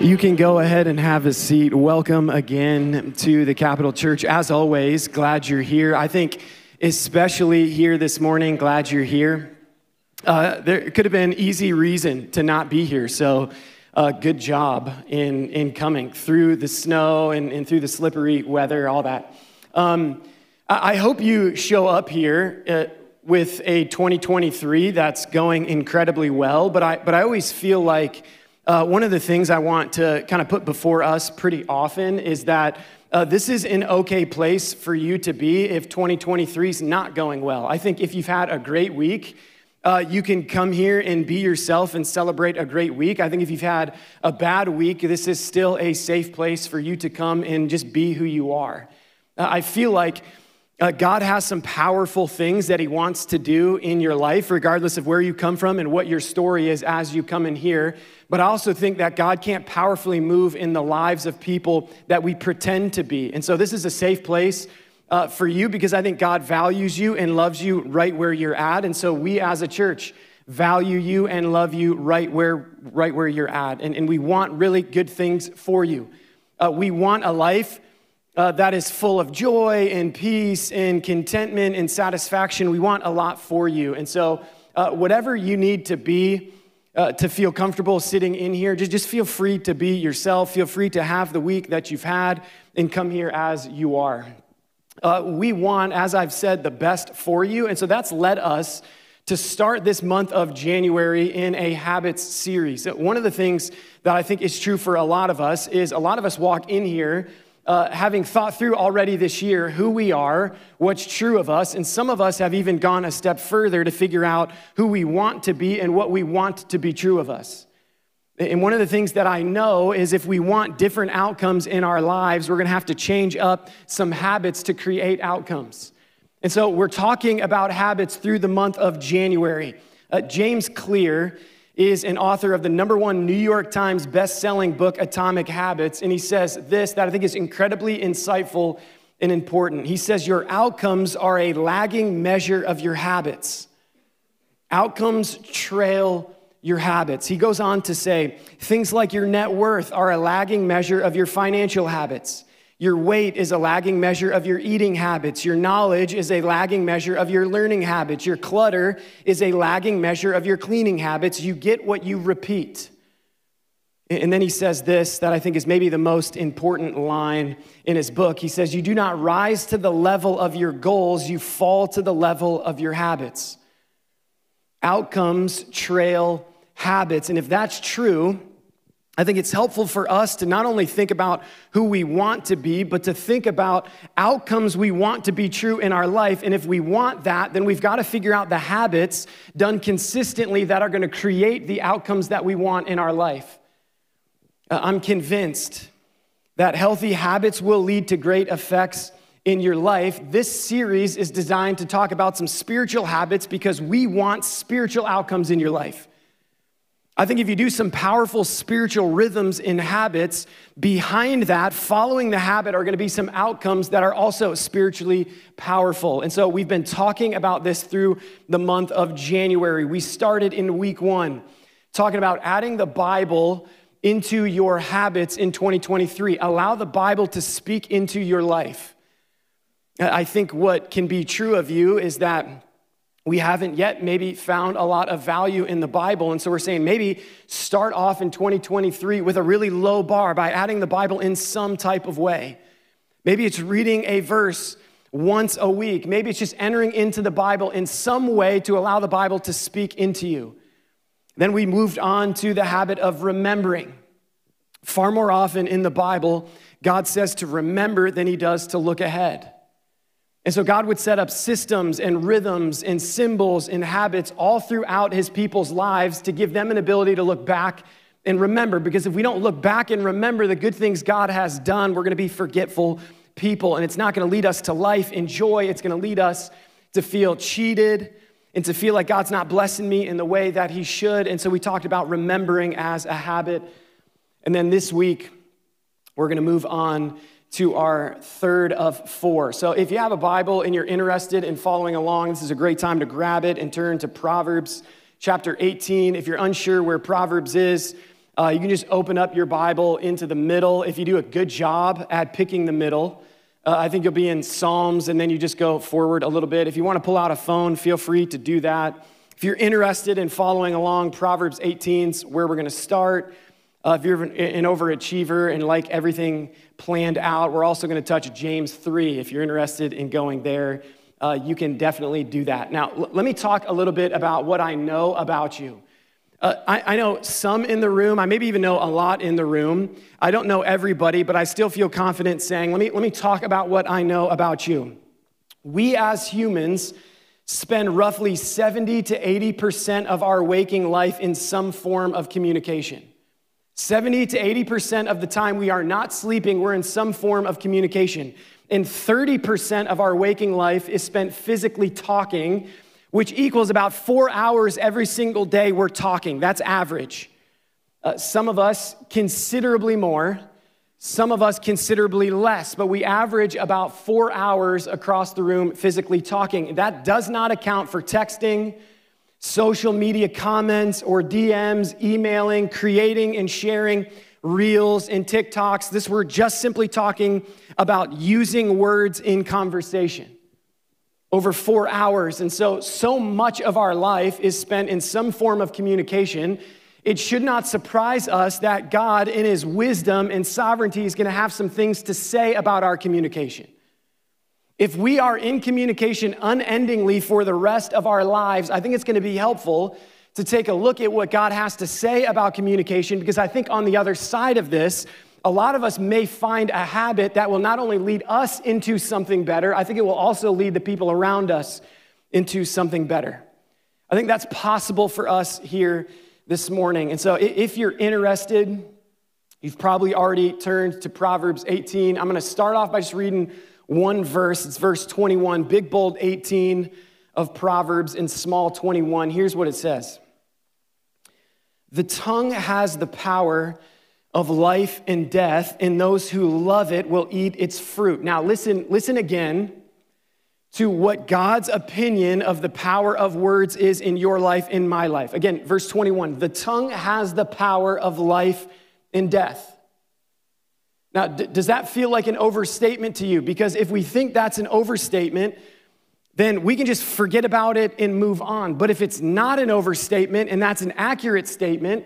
You can go ahead and have a seat. Welcome again to the Capital Church. As always, glad you're here. I think, especially here this morning, glad you're here. Uh, there could have been easy reason to not be here, so uh, good job in, in coming through the snow and, and through the slippery weather, all that. Um, I, hope you show up here. Uh, with a 2023 that's going incredibly well, but I, but I always feel like uh, one of the things I want to kind of put before us pretty often is that uh, this is an okay place for you to be if 2023 is not going well. I think if you've had a great week, uh, you can come here and be yourself and celebrate a great week. I think if you've had a bad week, this is still a safe place for you to come and just be who you are. Uh, I feel like uh, God has some powerful things that He wants to do in your life, regardless of where you come from and what your story is as you come in here. But I also think that God can't powerfully move in the lives of people that we pretend to be. And so this is a safe place uh, for you because I think God values you and loves you right where you're at. And so we as a church value you and love you right where, right where you're at. And, and we want really good things for you. Uh, we want a life uh, that is full of joy and peace and contentment and satisfaction. We want a lot for you. And so, uh, whatever you need to be, uh, to feel comfortable sitting in here, just, just feel free to be yourself. Feel free to have the week that you've had and come here as you are. Uh, we want, as I've said, the best for you. And so that's led us to start this month of January in a habits series. One of the things that I think is true for a lot of us is a lot of us walk in here uh, having thought through already this year who we are, what's true of us, and some of us have even gone a step further to figure out who we want to be and what we want to be true of us. And one of the things that I know is if we want different outcomes in our lives, we're gonna have to change up some habits to create outcomes. And so we're talking about habits through the month of January. Uh, James Clear is an author of the number one New York Times best-selling book, Atomic Habits, and he says this that I think is incredibly insightful and important. He says, Your outcomes are a lagging measure of your habits. Outcomes trail your habits. He goes on to say, things like your net worth are a lagging measure of your financial habits. Your weight is a lagging measure of your eating habits. Your knowledge is a lagging measure of your learning habits. Your clutter is a lagging measure of your cleaning habits. You get what you repeat. And then he says this that I think is maybe the most important line in his book. He says, You do not rise to the level of your goals, you fall to the level of your habits. Outcomes trail habits. And if that's true, I think it's helpful for us to not only think about who we want to be, but to think about outcomes we want to be true in our life. And if we want that, then we've got to figure out the habits done consistently that are going to create the outcomes that we want in our life. Uh, I'm convinced that healthy habits will lead to great effects in your life. This series is designed to talk about some spiritual habits because we want spiritual outcomes in your life. I think if you do some powerful spiritual rhythms and habits, behind that, following the habit, are going to be some outcomes that are also spiritually powerful. And so we've been talking about this through the month of January. We started in week one, talking about adding the Bible into your habits in 2023. Allow the Bible to speak into your life. I think what can be true of you is that we haven't yet maybe found a lot of value in the Bible. And so we're saying maybe start off in 2023 with a really low bar by adding the Bible in some type of way. Maybe it's reading a verse once a week. Maybe it's just entering into the Bible in some way to allow the Bible to speak into you. Then we moved on to the habit of remembering. Far more often in the Bible, God says to remember than he does to look ahead. And so God would set up systems and rhythms and symbols and habits all throughout his people's lives to give them an ability to look back and remember. Because if we don't look back and remember the good things God has done, we're going to be forgetful people. And it's not going to lead us to life and joy. It's going to lead us to feel cheated and to feel like God's not blessing me in the way that he should. And so we talked about remembering as a habit. And then this week, we're going to move on to our third of four. So if you have a Bible and you're interested in following along, this is a great time to grab it and turn to Proverbs chapter 18. If you're unsure where Proverbs is, Uh, you can just open up your Bible into the middle. If you do a good job at picking the middle, uh, I think you'll be in Psalms and then you just go forward a little bit. If you want to pull out a phone, feel free to do that. If you're interested in following along, Proverbs 18 is where we're going to start. Uh, if you're an overachiever and like everything planned out, we're also going to touch James 3. If you're interested in going there, uh, you can definitely do that. Now, l- let me talk a little bit about what I know about you. Uh, I, I, know some in the room. I maybe even know a lot in the room. I don't know everybody, but I still feel confident saying, let me, let me talk about what I know about you. We as humans spend roughly 70 to 80% of our waking life in some form of communication. 70 to 80% of the time we are not sleeping, we're in some form of communication. And 30% of our waking life is spent physically talking which equals about four hours every single day we're talking. That's average. Uh, some of us considerably more, some of us considerably less, but we average about four hours across the room physically talking. That does not account for texting, social media comments or DMs, emailing, creating and sharing reels and TikToks. This we're just simply talking about using words in conversation over four hours. And so, so much of our life is spent in some form of communication. It should not surprise us that God, in His wisdom and sovereignty, is going to have some things to say about our communication. If we are in communication unendingly for the rest of our lives, I think it's going to be helpful to take a look at what God has to say about communication because I think on the other side of this, a lot of us may find a habit that will not only lead us into something better, I think it will also lead the people around us into something better. I think that's possible for us here this morning. And so if you're interested, you've probably already turned to Proverbs 18. I'm going to start off by just reading one verse. It's verse 21, big bold 18 of Proverbs in small 21. Here's what it says The tongue has the power of life and death, and those who love it will eat its fruit. Now, listen, listen again to what God's opinion of the power of words is in your life, in my life. Again, verse 21 the tongue has the power of life and death. Now, d- does that feel like an overstatement to you? Because if we think that's an overstatement, then we can just forget about it and move on. But if it's not an overstatement and that's an accurate statement,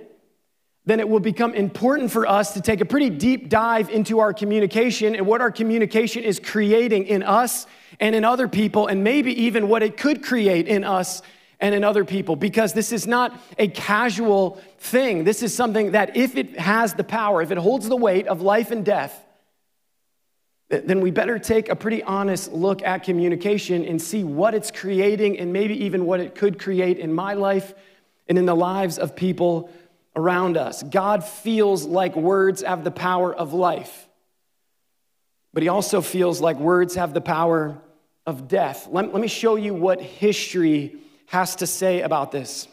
then it will become important for us to take a pretty deep dive into our communication and what our communication is creating in us and in other people, and maybe even what it could create in us and in other people, because this is not a casual thing. This is something that, if it has the power, if it holds the weight of life and death, then we better take a pretty honest look at communication and see what it's creating and maybe even what it could create in my life and in the lives of people around us. God feels like words have the power of life, but He also feels like words have the power of death. Let, let me show you what history has to say about this.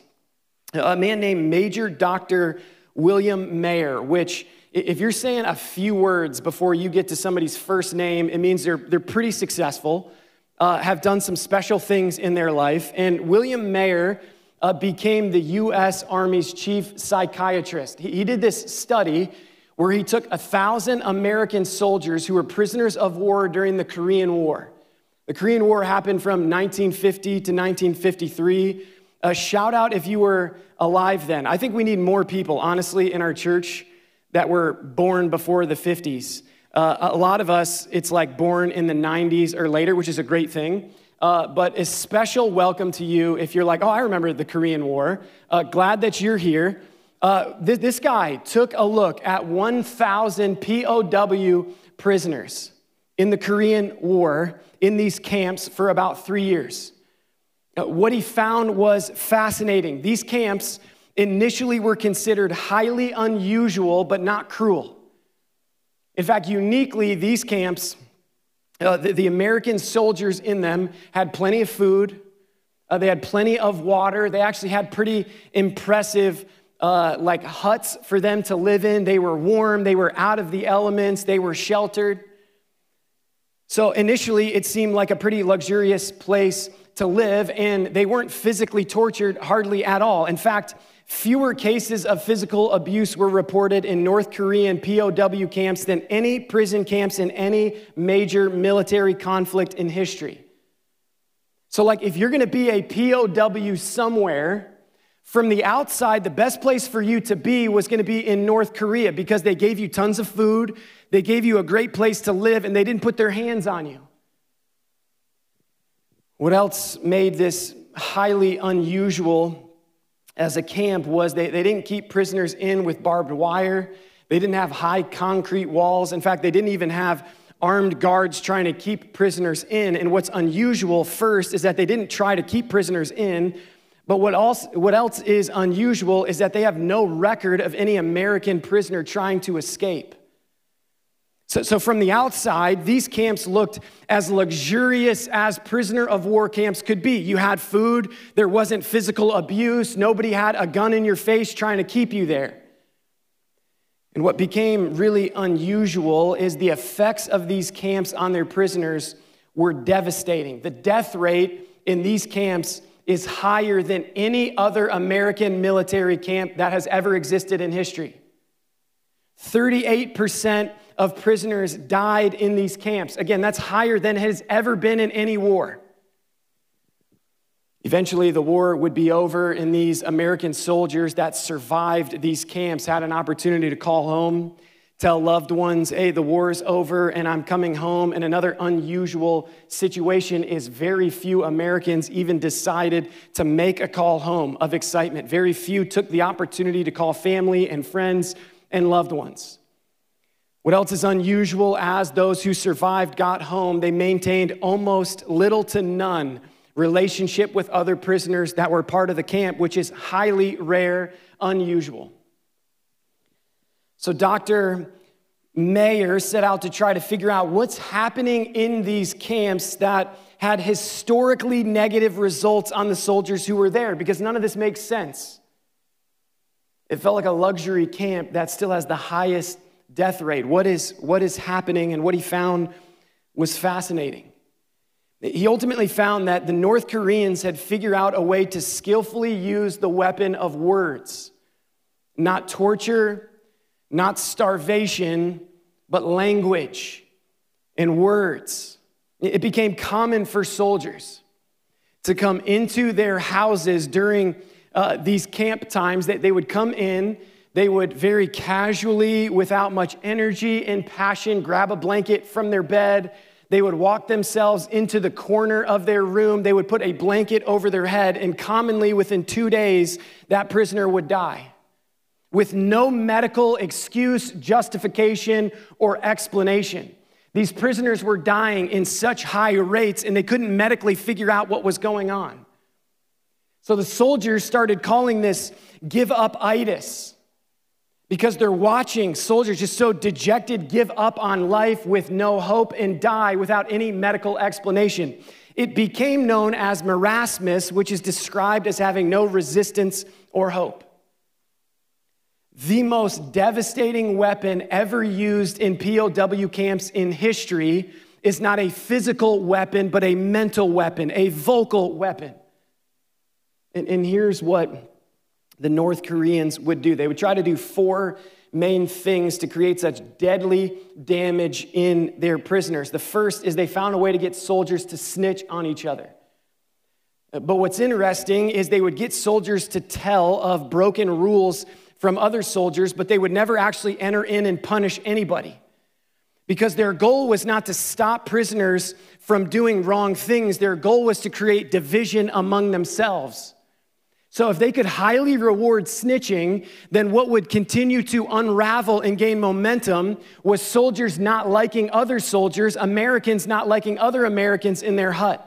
A man named Major Dr. William Mayer, which if you're saying a few words before you get to somebody's first name, it means they're, they're pretty successful, uh, have done some special things in their life. And William Mayer uh, became the US Army's chief psychiatrist. He, he did this study where he took a thousand American soldiers who were prisoners of war during the Korean War. The Korean War happened from 1950 to 1953. A shout out if you were alive then. I think we need more people, honestly, in our church that were born before the 50s. Uh, a lot of us, it's like born in the 90s or later, which is a great thing. Uh, but a special welcome to you if you're like, oh, I remember the Korean War. Uh, glad that you're here. Uh, th- this guy took a look at 1,000 POW prisoners in the Korean War in these camps for about three years. Uh, what he found was fascinating. These camps initially were considered highly unusual but not cruel. In fact, uniquely, these camps uh, the, the, American soldiers in them had plenty of food, uh, they had plenty of water, they actually had pretty impressive. Uh, like huts for them to live in. They were warm, they were out of the elements, they were sheltered. So initially, it seemed like a pretty luxurious place to live, and they weren't physically tortured hardly at all. In fact, fewer cases of physical abuse were reported in North Korean POW camps than any prison camps in any major military conflict in history. So, like, if you're gonna be a POW somewhere, from the outside, the best place for you to be was gonna be in North Korea because they gave you tons of food, they gave you a great place to live, and they didn't put their hands on you. What else made this highly unusual as a camp was they, they didn't keep prisoners in with barbed wire. They didn't have high concrete walls. In fact, they didn't even have armed guards trying to keep prisoners in. And what's unusual first is that they didn't try to keep prisoners in. But what else, what else is unusual is that they have no record of any American prisoner trying to escape. So, so, from the outside, these camps looked as luxurious as prisoner of war camps could be. You had food, there wasn't physical abuse, nobody had a gun in your face trying to keep you there. And what became really unusual is the effects of these camps on their prisoners were devastating. The death rate in these camps is higher than any other American military camp that has ever existed in history. 38% of prisoners died in these camps. Again, that's higher than has ever been in any war. Eventually, the war would be over, and these American soldiers that survived these camps had an opportunity to call home, tell loved ones, hey, the war's over and I'm coming home. And another unusual situation is very few Americans even decided to make a call home of excitement. Very few took the opportunity to call family and friends and loved ones. What else is unusual as those who survived got home, they maintained almost little to none relationship with other prisoners that were part of the camp, which is highly rare, unusual. So, Dr. Mayer set out to try to figure out what's happening in these camps that had historically negative results on the soldiers who were there because none of this makes sense. It felt like a luxury camp that still has the highest death rate. What is, what is happening? And what he found was fascinating. He ultimately found that the North Koreans had figured out a way to skillfully use the weapon of words, not torture, not starvation, but language and words. It became common for soldiers to come into their houses during uh, these camp times that they would come in they would very casually, without much energy and passion, grab a blanket from their bed. They would walk themselves into the corner of their room. They would put a blanket over their head, and commonly within two days, that prisoner would die with no medical excuse, justification, or explanation. These prisoners were dying in such high rates, and they couldn't medically figure out what was going on. So the soldiers started calling this give up itis because they're watching soldiers just so dejected give up on life with no hope and die without any medical explanation. It became known as marasmus, which is described as having no resistance or hope. The most devastating weapon ever used in POW camps in history is not a physical weapon, but a mental weapon, a vocal weapon. And, and here's what the North Koreans would do. They would try to do four main things to create such deadly damage in their prisoners. The first is they found a way to get soldiers to snitch on each other. But what's interesting is they would get soldiers to tell of broken rules from other soldiers, but they would never actually enter in and punish anybody. Because their goal was not to stop prisoners from doing wrong things, their goal was to create division among themselves. So, if they could highly reward snitching, then what would continue to unravel and gain momentum was soldiers not liking other soldiers, Americans not liking other Americans in their hut.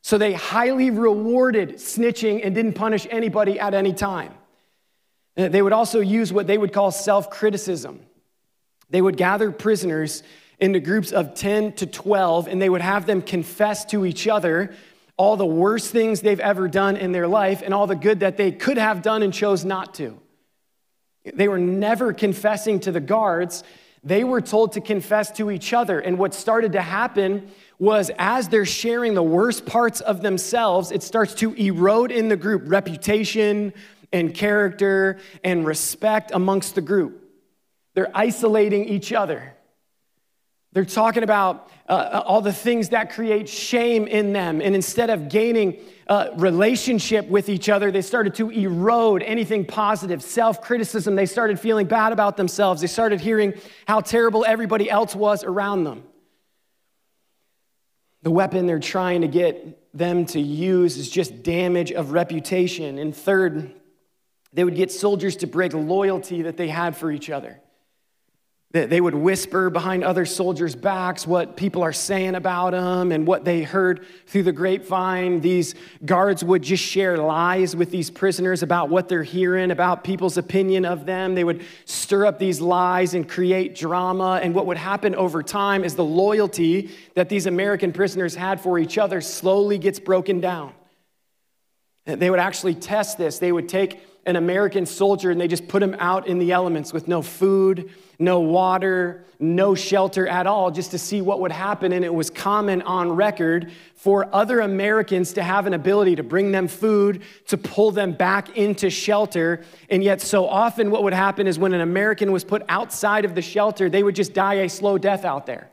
So, they highly rewarded snitching and didn't punish anybody at any time. Uh, they would also use what they would call self criticism. They would gather prisoners into groups of 10 to 12, and they would have them confess to each other all the worst things they've ever done in their life and all the good that they could have done and chose not to. They were never confessing to the guards. They were told to confess to each other. And what started to happen was as they're sharing the worst parts of themselves, it starts to erode in the group reputation, and character and respect amongst the group. They're isolating each other. They're talking about uh, uh all the things that create shame in them. And instead of gaining a uh, relationship with each other, they started to erode anything positive, self criticism. They started feeling bad about themselves. They started hearing how terrible everybody else was around them. The weapon they're trying to get them to use is just damage of reputation. And third, they would get soldiers to break loyalty that they had for each other. They would whisper behind other soldiers' backs what people are saying about them and what they heard through the grapevine. These guards would just share lies with these prisoners about what they're hearing, about people's opinion of them. They would stir up these lies and create drama. And what would happen over time is the loyalty that these American prisoners had for each other slowly gets broken down. They would actually test this. They would take an American soldier and they just put him out in the elements with no food, no water, no shelter at all, just to see what would happen. And it was common on record for other Americans to have an ability to bring them food, to pull them back into shelter. And yet, so often, what would happen is when an American was put outside of the shelter, they would just die a slow death out there.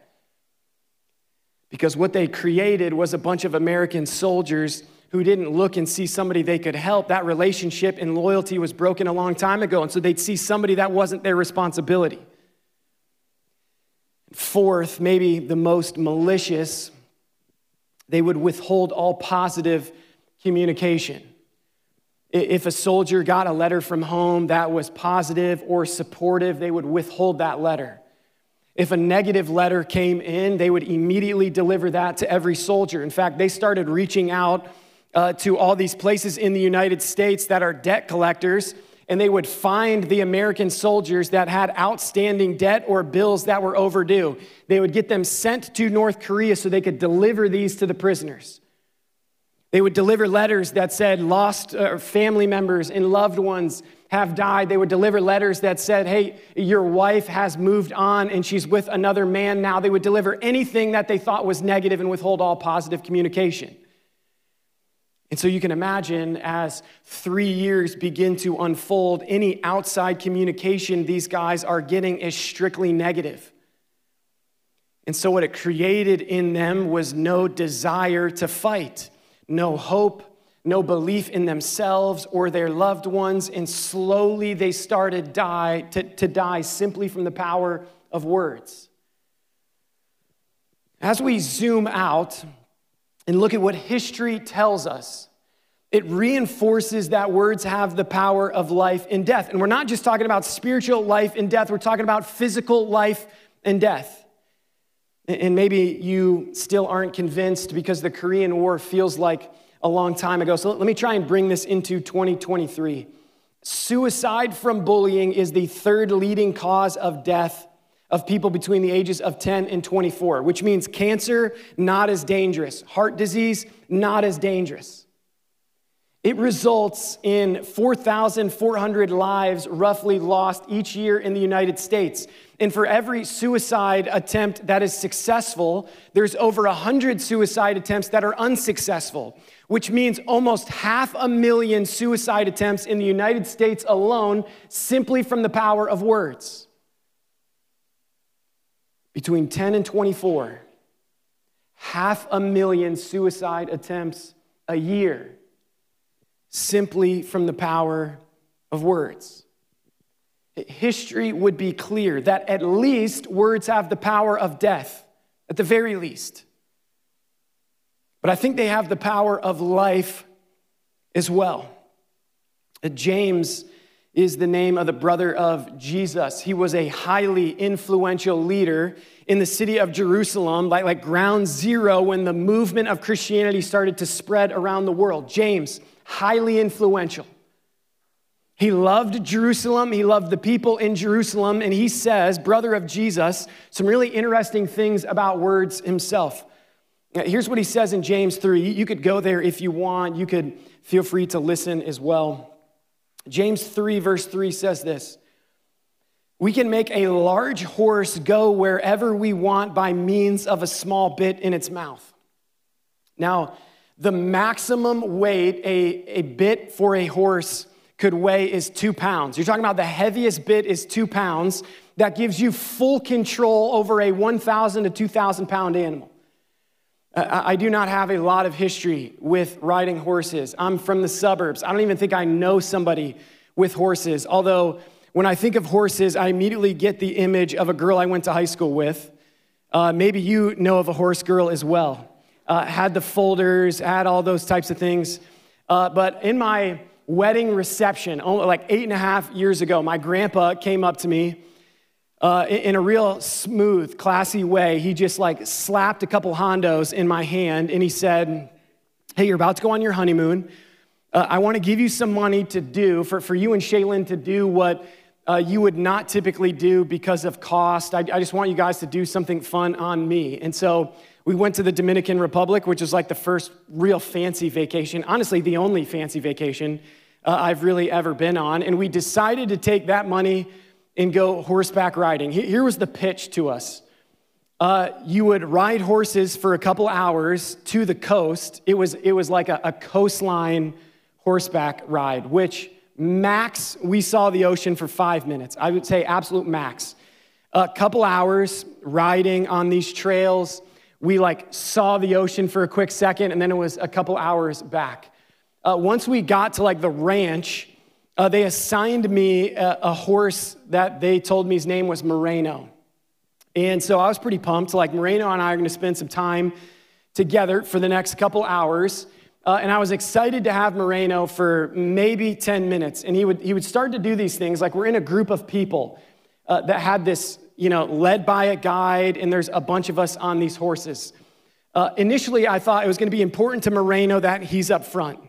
Because what they created was a bunch of American soldiers who didn't look and see somebody they could help, that relationship and loyalty was broken a long time ago. And so they'd see somebody that wasn't their responsibility. Fourth, maybe the most malicious, they would withhold all positive communication. If a soldier got a letter from home that was positive or supportive, they would withhold that letter. If a negative letter came in, they would immediately deliver that to every soldier. In fact, they started reaching out uh, to all these places in the United States that are debt collectors, and they would find the American soldiers that had outstanding debt or bills that were overdue. They would get them sent to North Korea so they could deliver these to the prisoners. They would deliver letters that said lost uh, family members and loved ones have died. They would deliver letters that said, hey, your wife has moved on and she's with another man now. They would deliver anything that they thought was negative and withhold all positive communication. And so you can imagine as three years begin to unfold, any outside communication these guys are getting is strictly negative. And so what it created in them was no desire to fight, no hope, no belief in themselves or their loved ones. And slowly they started die, to, to die simply from the power of words. As we zoom out, and look at what history tells us, it reinforces that words have the power of life and death. And we're not just talking about spiritual life and death, we're talking about physical life and death. And maybe you still aren't convinced because the Korean War feels like a long time ago. So let me try and bring this into 2023. Suicide from bullying is the third leading cause of death of people between the ages of 10 and 24, which means cancer, not as dangerous, heart disease, not as dangerous. It results in 4,400 lives roughly lost each year in the United States. And for every suicide attempt that is successful, there's over 100 suicide attempts that are unsuccessful, which means almost half a million suicide attempts in the United States alone simply from the power of words between 10 and 24, half a million suicide attempts a year simply from the power of words. History would be clear that at least words have the power of death, at the very least. But I think they have the power of life as well. James is the name of the brother of Jesus. He was a highly influential leader in the city of Jerusalem, like, like ground zero when the movement of Christianity started to spread around the world. James, highly influential. He loved Jerusalem, he loved the people in Jerusalem, and he says, brother of Jesus, some really interesting things about words himself. Here's what he says in James 3. You could go there if you want, you could feel free to listen as well. James 3, verse 3 says this We can make a large horse go wherever we want by means of a small bit in its mouth. Now, the maximum weight a, a bit for a horse could weigh is two pounds. You're talking about the heaviest bit is two pounds. That gives you full control over a 1,000 to 2,000 pound animal. I do not have a lot of history with riding horses. I'm from the suburbs. I don't even think I know somebody with horses. Although, when I think of horses, I immediately get the image of a girl I went to high school with. Uh, maybe you know of a horse girl as well. Uh, had the folders, had all those types of things. Uh, but in my wedding reception, like eight and a half years ago, my grandpa came up to me uh, in a real smooth, classy way. He just like slapped a couple hondos in my hand and he said, Hey, you're about to go on your honeymoon. Uh, I want to give you some money to do, for, for you and Shaylin to do what uh, you would not typically do because of cost. I, I just want you guys to do something fun on me. And so we went to the Dominican Republic, which is like the first real fancy vacation, honestly, the only fancy vacation uh, I've really ever been on. And we decided to take that money and go horseback riding. Here was the pitch to us. Uh, you would ride horses for a couple hours to the coast. It was, it was like a, a coastline horseback ride, which max, we saw the ocean for five minutes. I would say absolute max. A couple hours riding on these trails. We like saw the ocean for a quick second, and then it was a couple hours back. Uh, once we got to like the ranch, uh, they assigned me a, a, horse that they told me his name was Moreno. And so I was pretty pumped. Like, Moreno and I are going to spend some time together for the next couple hours. Uh, and I was excited to have Moreno for maybe 10 minutes. And he would, he would start to do these things like we're in a group of people uh, that had this, you know, led by a guide, and there's a bunch of us on these horses. Uh, initially, I thought it was going to be important to Moreno that he's up front.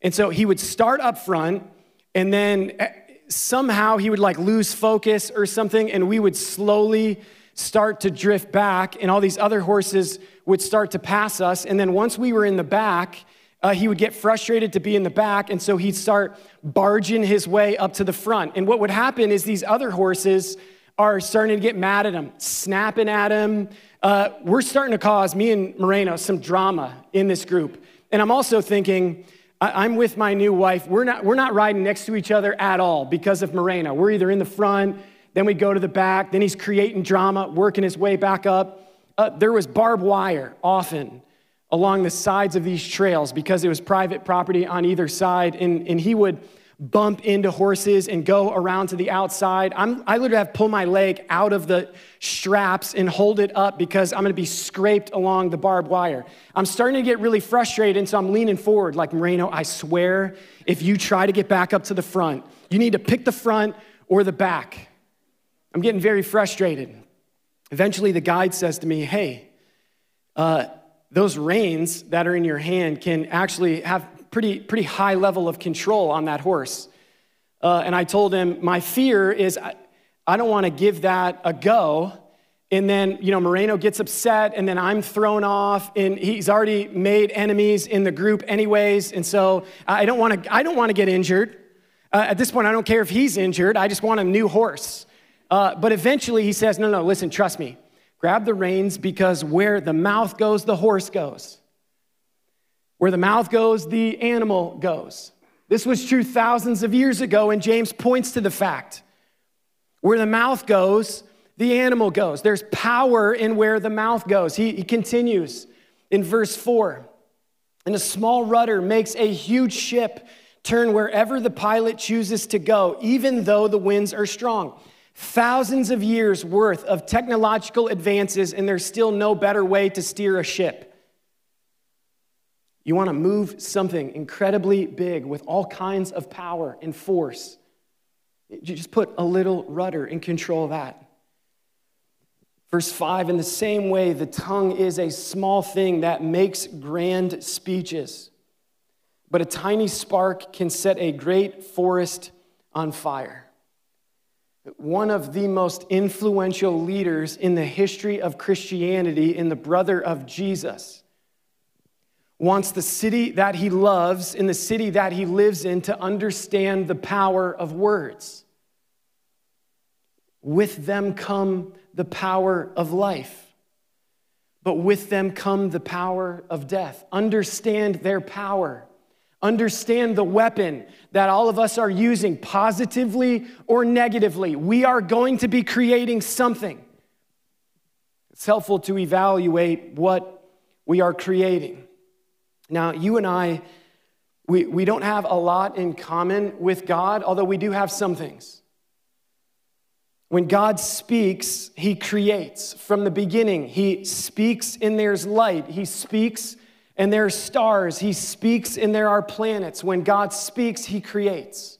And so he would start up front and then eh, somehow he would like lose focus or something, and we would slowly start to drift back, and all these other horses would start to pass us. And then once we were in the back, uh, he would get frustrated to be in the back, and so he'd start barging his way up to the front. And what would happen is these other horses are starting to get mad at him, snapping at him. Uh, we're starting to cause, me and Moreno, some drama in this group. And I'm also thinking, I, am with my new wife. We're not, we're not riding next to each other at all because of Moreno. We're either in the front, then we go to the back, then he's creating drama, working his way back up. Uh, there was barbed wire often along the sides of these trails because it was private property on either side, and, and he would bump into horses and go around to the outside. I'm, I literally have to pull my leg out of the straps and hold it up because I'm gonna be scraped along the barbed wire. I'm starting to get really frustrated, and so I'm leaning forward like, Moreno, I swear, if you try to get back up to the front, you need to pick the front or the back. I'm getting very frustrated. Eventually, the guide says to me, Hey, uh, those reins that are in your hand can actually have pretty, pretty high level of control on that horse. Uh, and I told him, my fear is I, I don't want to give that a go. And then, you know, Moreno gets upset, and then I'm thrown off, and he's already made enemies in the group, anyways. And so I don't want to. I don't want to get injured. Uh, at this point, I don't care if he's injured. I just want a new horse. Uh, but eventually, he says, "No, no, listen, trust me. Grab the reins because where the mouth goes, the horse goes. Where the mouth goes, the animal goes. This was true thousands of years ago, and James points to the fact. Where the mouth goes, the animal goes. There's power in where the mouth goes. He, he continues in verse 4 And a small rudder makes a huge ship turn wherever the pilot chooses to go, even though the winds are strong. Thousands of years worth of technological advances, and there's still no better way to steer a ship. You want to move something incredibly big with all kinds of power and force. You just put a little rudder and control that. Verse 5 In the same way, the tongue is a small thing that makes grand speeches, but a tiny spark can set a great forest on fire. One of the most influential leaders in the history of Christianity, in the brother of Jesus, wants the city that he loves in the city that he lives in to understand the power of words. With them come the power of life, but with them come the power of death. Understand their power. understand the weapon that all of us are using, positively or negatively. We are going to be creating something. It's helpful to evaluate what we are creating. Now, you and I, we, we don't have a lot in common with God, although we do have some things. When God speaks, He creates. From the beginning, He speaks and there's light. He speaks and there are stars. He speaks and there are planets. When God speaks, He creates.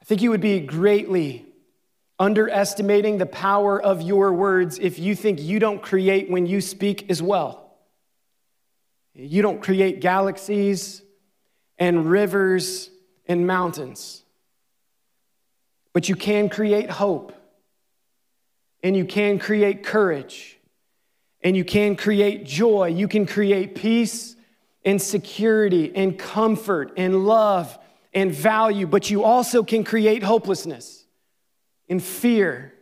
I think you would be greatly underestimating the power of your words if you think you don't create when you speak as well. You don't create galaxies and rivers and mountains. But you can create hope, and you can create courage, and you can create joy. You can create peace and security and comfort and love and value, but you also can create hopelessness and fear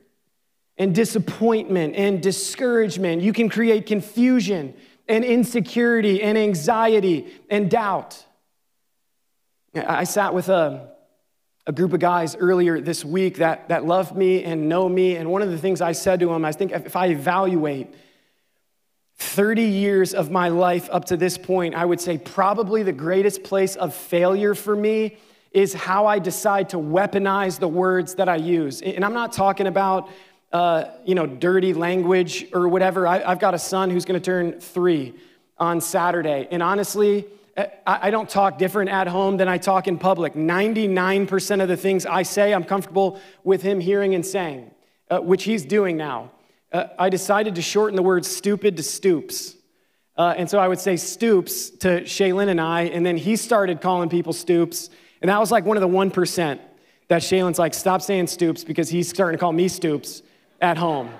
and disappointment and discouragement. You can create confusion and insecurity and anxiety and doubt. I sat with a a group of guys earlier this week that, that love me and know me. And one of the things I said to them, I think if I evaluate 30 years of my life up to this point, I would say probably the greatest place of failure for me is how I decide to weaponize the words that I use. And I'm not talking about, uh, you know, dirty language or whatever. I, I've got a son who's going to turn three on Saturday. And honestly, I don't talk different at home than I talk in public. 99% of the things I say, I'm comfortable with him hearing and saying, uh, which he's doing now. Uh, I decided to shorten the word stupid to stoops. Uh, and so I would say stoops to Shaylin and I, and then he started calling people stoops. And that was like one of the 1% that Shaylin's like, stop saying stoops because he's starting to call me stoops at home.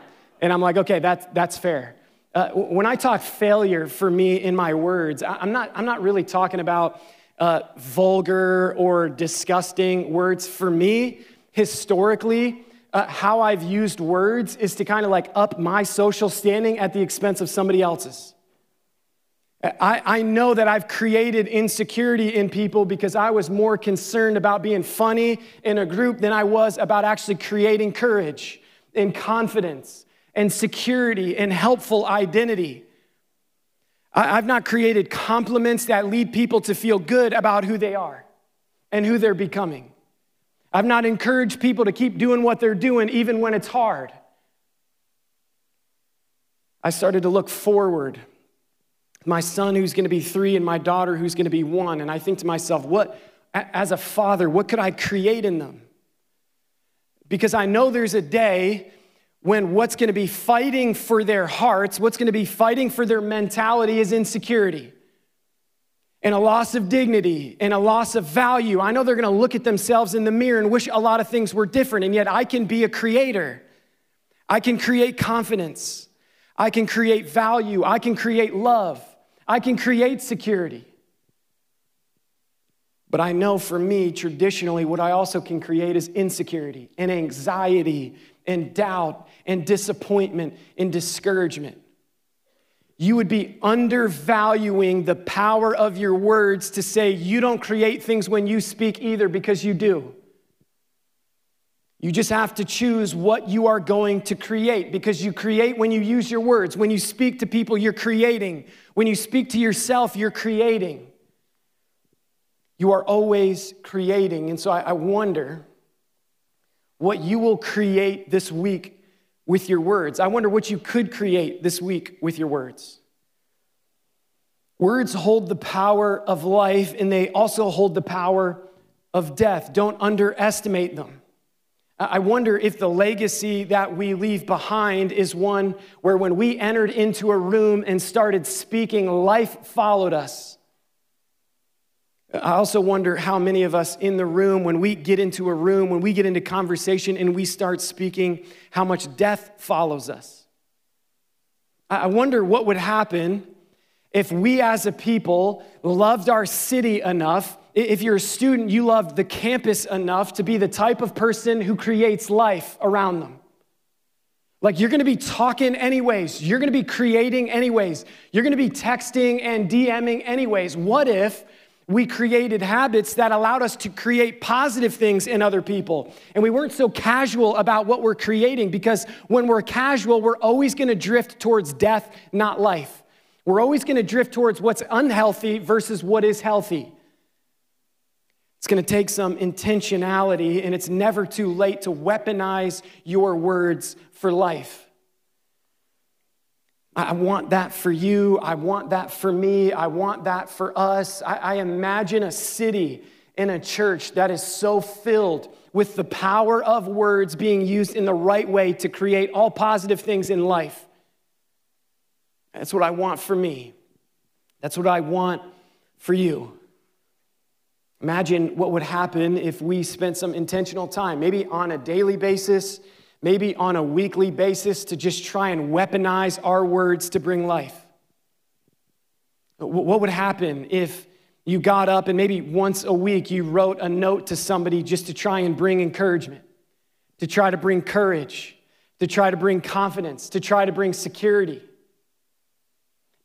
And I'm like, okay, that's, that's fair. Uh, when I talk failure for me in my words, I'm not, I'm not really talking about uh, vulgar or disgusting words. For me, historically, uh, how I've used words is to kind of like up my social standing at the expense of somebody else's. I, I know that I've created insecurity in people because I was more concerned about being funny in a group than I was about actually creating courage and confidence and security and helpful identity. I've not created compliments that lead people to feel good about who they are and who they're becoming. I've not encouraged people to keep doing what they're doing even when it's hard. I started to look forward. My son, who's going to be three, and my daughter, who's going to be one. And I think to myself, what, as a father, what could I create in them? Because I know there's a day when what's going to be fighting for their hearts, what's going to be fighting for their mentality is insecurity and a loss of dignity and a loss of value. I know they're going to look at themselves in the mirror and wish a lot of things were different, and yet I can be a creator. I can create confidence. I can create value. I can create love. I can create security. But I know for me, traditionally, what I also can create is insecurity and anxiety and doubt and disappointment and discouragement. You would be undervaluing the power of your words to say you don't create things when you speak either because you do. You just have to choose what you are going to create because you create when you use your words. When you speak to people, you're creating. When you speak to yourself, you're creating. You are always creating. And so I, wonder what you will create this week with your words. I wonder what you could create this week with your words. Words hold the power of life and they also hold the power of death. Don't underestimate them. I wonder if the legacy that we leave behind is one where when we entered into a room and started speaking, life followed us. I also wonder how many of us in the room, when we get into a room, when we get into conversation and we start speaking, how much death follows us. I wonder what would happen if we as a people loved our city enough. If you're a student, you loved the campus enough to be the type of person who creates life around them. Like you're gonna be talking anyways, you're gonna be creating anyways, you're gonna be texting and DMing anyways. What if we created habits that allowed us to create positive things in other people. And we weren't so casual about what we're creating because when we're casual, we're always gonna drift towards death, not life. We're always gonna drift towards what's unhealthy versus what is healthy. It's to take some intentionality, and it's never too late to weaponize your words for life. I want that for you. I want that for me. I want that for us. I, I, imagine a city in a church that is so filled with the power of words being used in the right way to create all positive things in life. That's what I want for me. That's what I want for you. Imagine what would happen if we spent some intentional time, maybe on a daily basis, maybe on a weekly basis, to just try and weaponize our words to bring life. What would happen if you got up and maybe once a week you wrote a note to somebody just to try and bring encouragement, to try to bring courage, to try to bring confidence, to try to bring security,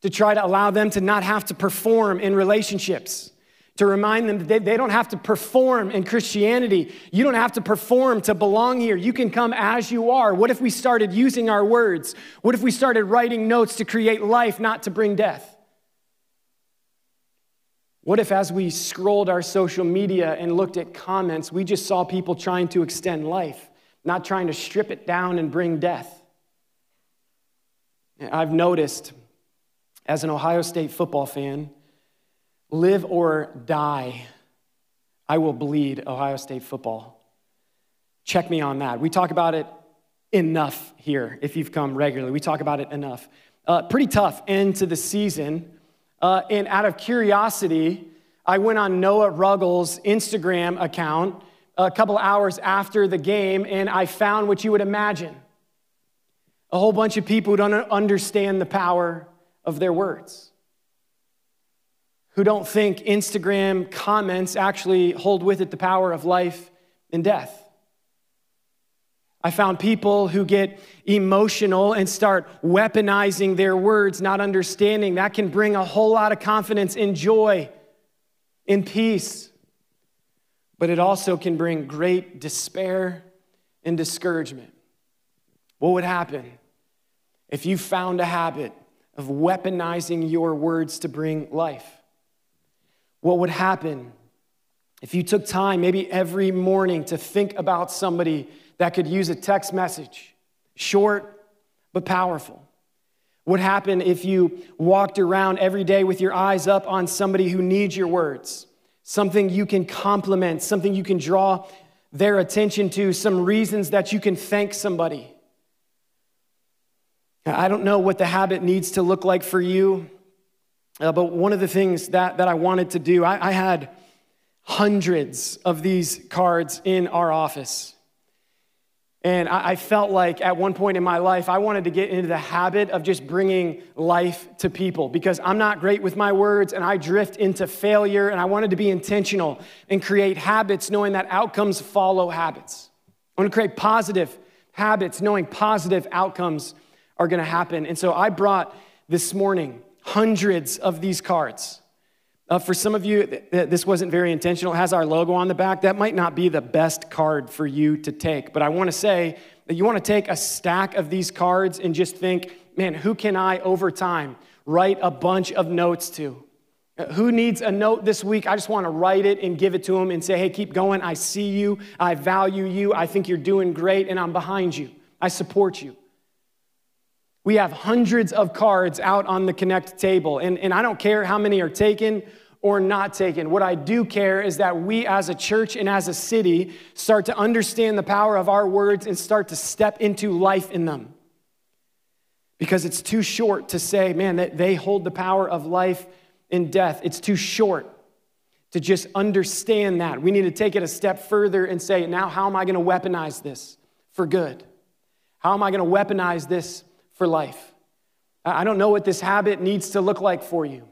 to try to allow them to not have to perform in relationships? To remind them that they, they don't have to perform in Christianity. You don't have to perform to belong here. You can come as you are. What if we started using our words? What if we started writing notes to create life, not to bring death? What if, as we scrolled our social media and looked at comments, we just saw people trying to extend life, not trying to strip it down and bring death? I've noticed as an Ohio State football fan, live or die, I will bleed Ohio State football. Check me on that. We talk about it enough here if you've come regularly. We talk about it enough. Uh, pretty tough end to the season. Uh, and out of curiosity, I went on Noah Ruggles' Instagram account a couple hours after the game, and I found what you would imagine a whole bunch of people who don't understand the power of their words who don't think Instagram comments actually hold with it the power of life and death. I found people who get emotional and start weaponizing their words, not understanding that can bring a whole lot of confidence in joy, in peace. But it also can bring great despair and discouragement. What would happen if you found a habit of weaponizing your words to bring life? What would happen if you took time, maybe every morning, to think about somebody that could use a text message, short but powerful? What happen if you walked around every day with your eyes up on somebody who needs your words? Something you can compliment, something you can draw their attention to, some reasons that you can thank somebody. I don't know what the habit needs to look like for you. Uh, but one of the things that, that I wanted to do, I, I had hundreds of these cards in our office. And I, I felt like at one point in my life, I wanted to get into the habit of just bringing life to people because I'm not great with my words and I drift into failure. And I wanted to be intentional and create habits knowing that outcomes follow habits. I want to create positive habits knowing positive outcomes are going to happen. And so I brought this morning hundreds of these cards. Uh, for some of you, th- this wasn't very intentional. It has our logo on the back. That might not be the best card for you to take, but I want to say that you want to take a stack of these cards and just think, man, who can I over time write a bunch of notes to? Uh, who needs a note this week? I just want to write it and give it to them and say, hey, keep going. I see you. I value you. I think you're doing great, and I'm behind you. I support you. We have hundreds of cards out on the Connect table, and, and I don't care how many are taken or not taken. What I do care is that we as a church and as a city start to understand the power of our words and start to step into life in them. Because it's too short to say, man, that they hold the power of life and death. It's too short to just understand that. We need to take it a step further and say, now, how am I going to weaponize this for good? How am I going to weaponize this for life. I don't know what this habit needs to look like for you,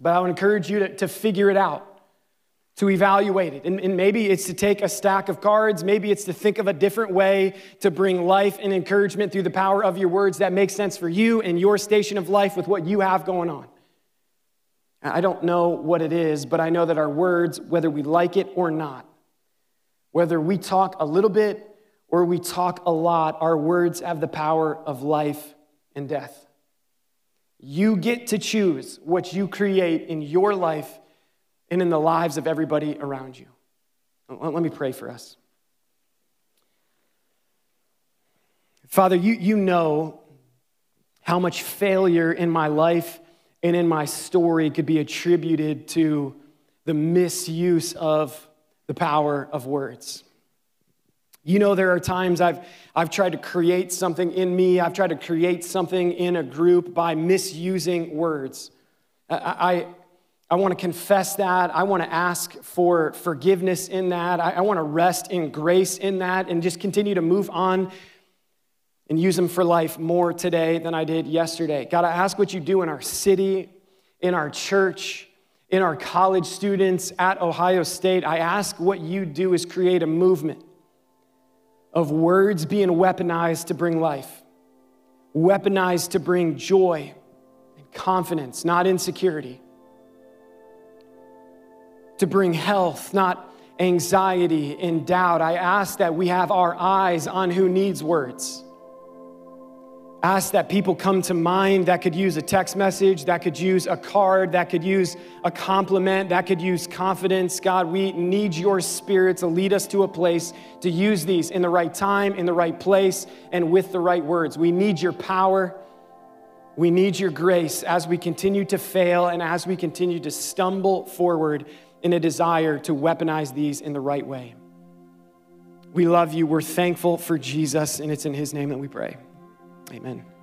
but I would encourage you to, to figure it out, to evaluate it. And, and maybe it's to take a stack of cards, maybe it's to think of a different way to bring life and encouragement through the power of your words that makes sense for you and your station of life with what you have going on. I don't know what it is, but I know that our words, whether we like it or not, whether we talk a little bit or we talk a lot, our words have the power of life and death. You get to choose what you create in your life and in the lives of everybody around you. Let me pray for us. Father, you, you know how much failure in my life and in my story could be attributed to the misuse of the power of words. You know, there are times I've, I've tried to create something in me, I've tried to create something in a group by misusing words. I, I, I want to confess that. I want to ask for forgiveness in that. I, I want to rest in grace in that and just continue to move on and use them for life more today than I did yesterday. God, I ask what you do in our city, in our church, in our college students at Ohio State. I ask what you do is create a movement of words being weaponized to bring life, weaponized to bring joy and confidence, not insecurity, to bring health, not anxiety and doubt. I ask that we have our eyes on who needs words ask that people come to mind that could use a text message, that could use a card, that could use a compliment, that could use confidence. God, we need your spirit to lead us to a place to use these in the right time, in the right place, and with the right words. We need your power. We need your grace as we continue to fail and as we continue to stumble forward in a desire to weaponize these in the right way. We love you. We're thankful for Jesus, and it's in his name that we pray. Amen.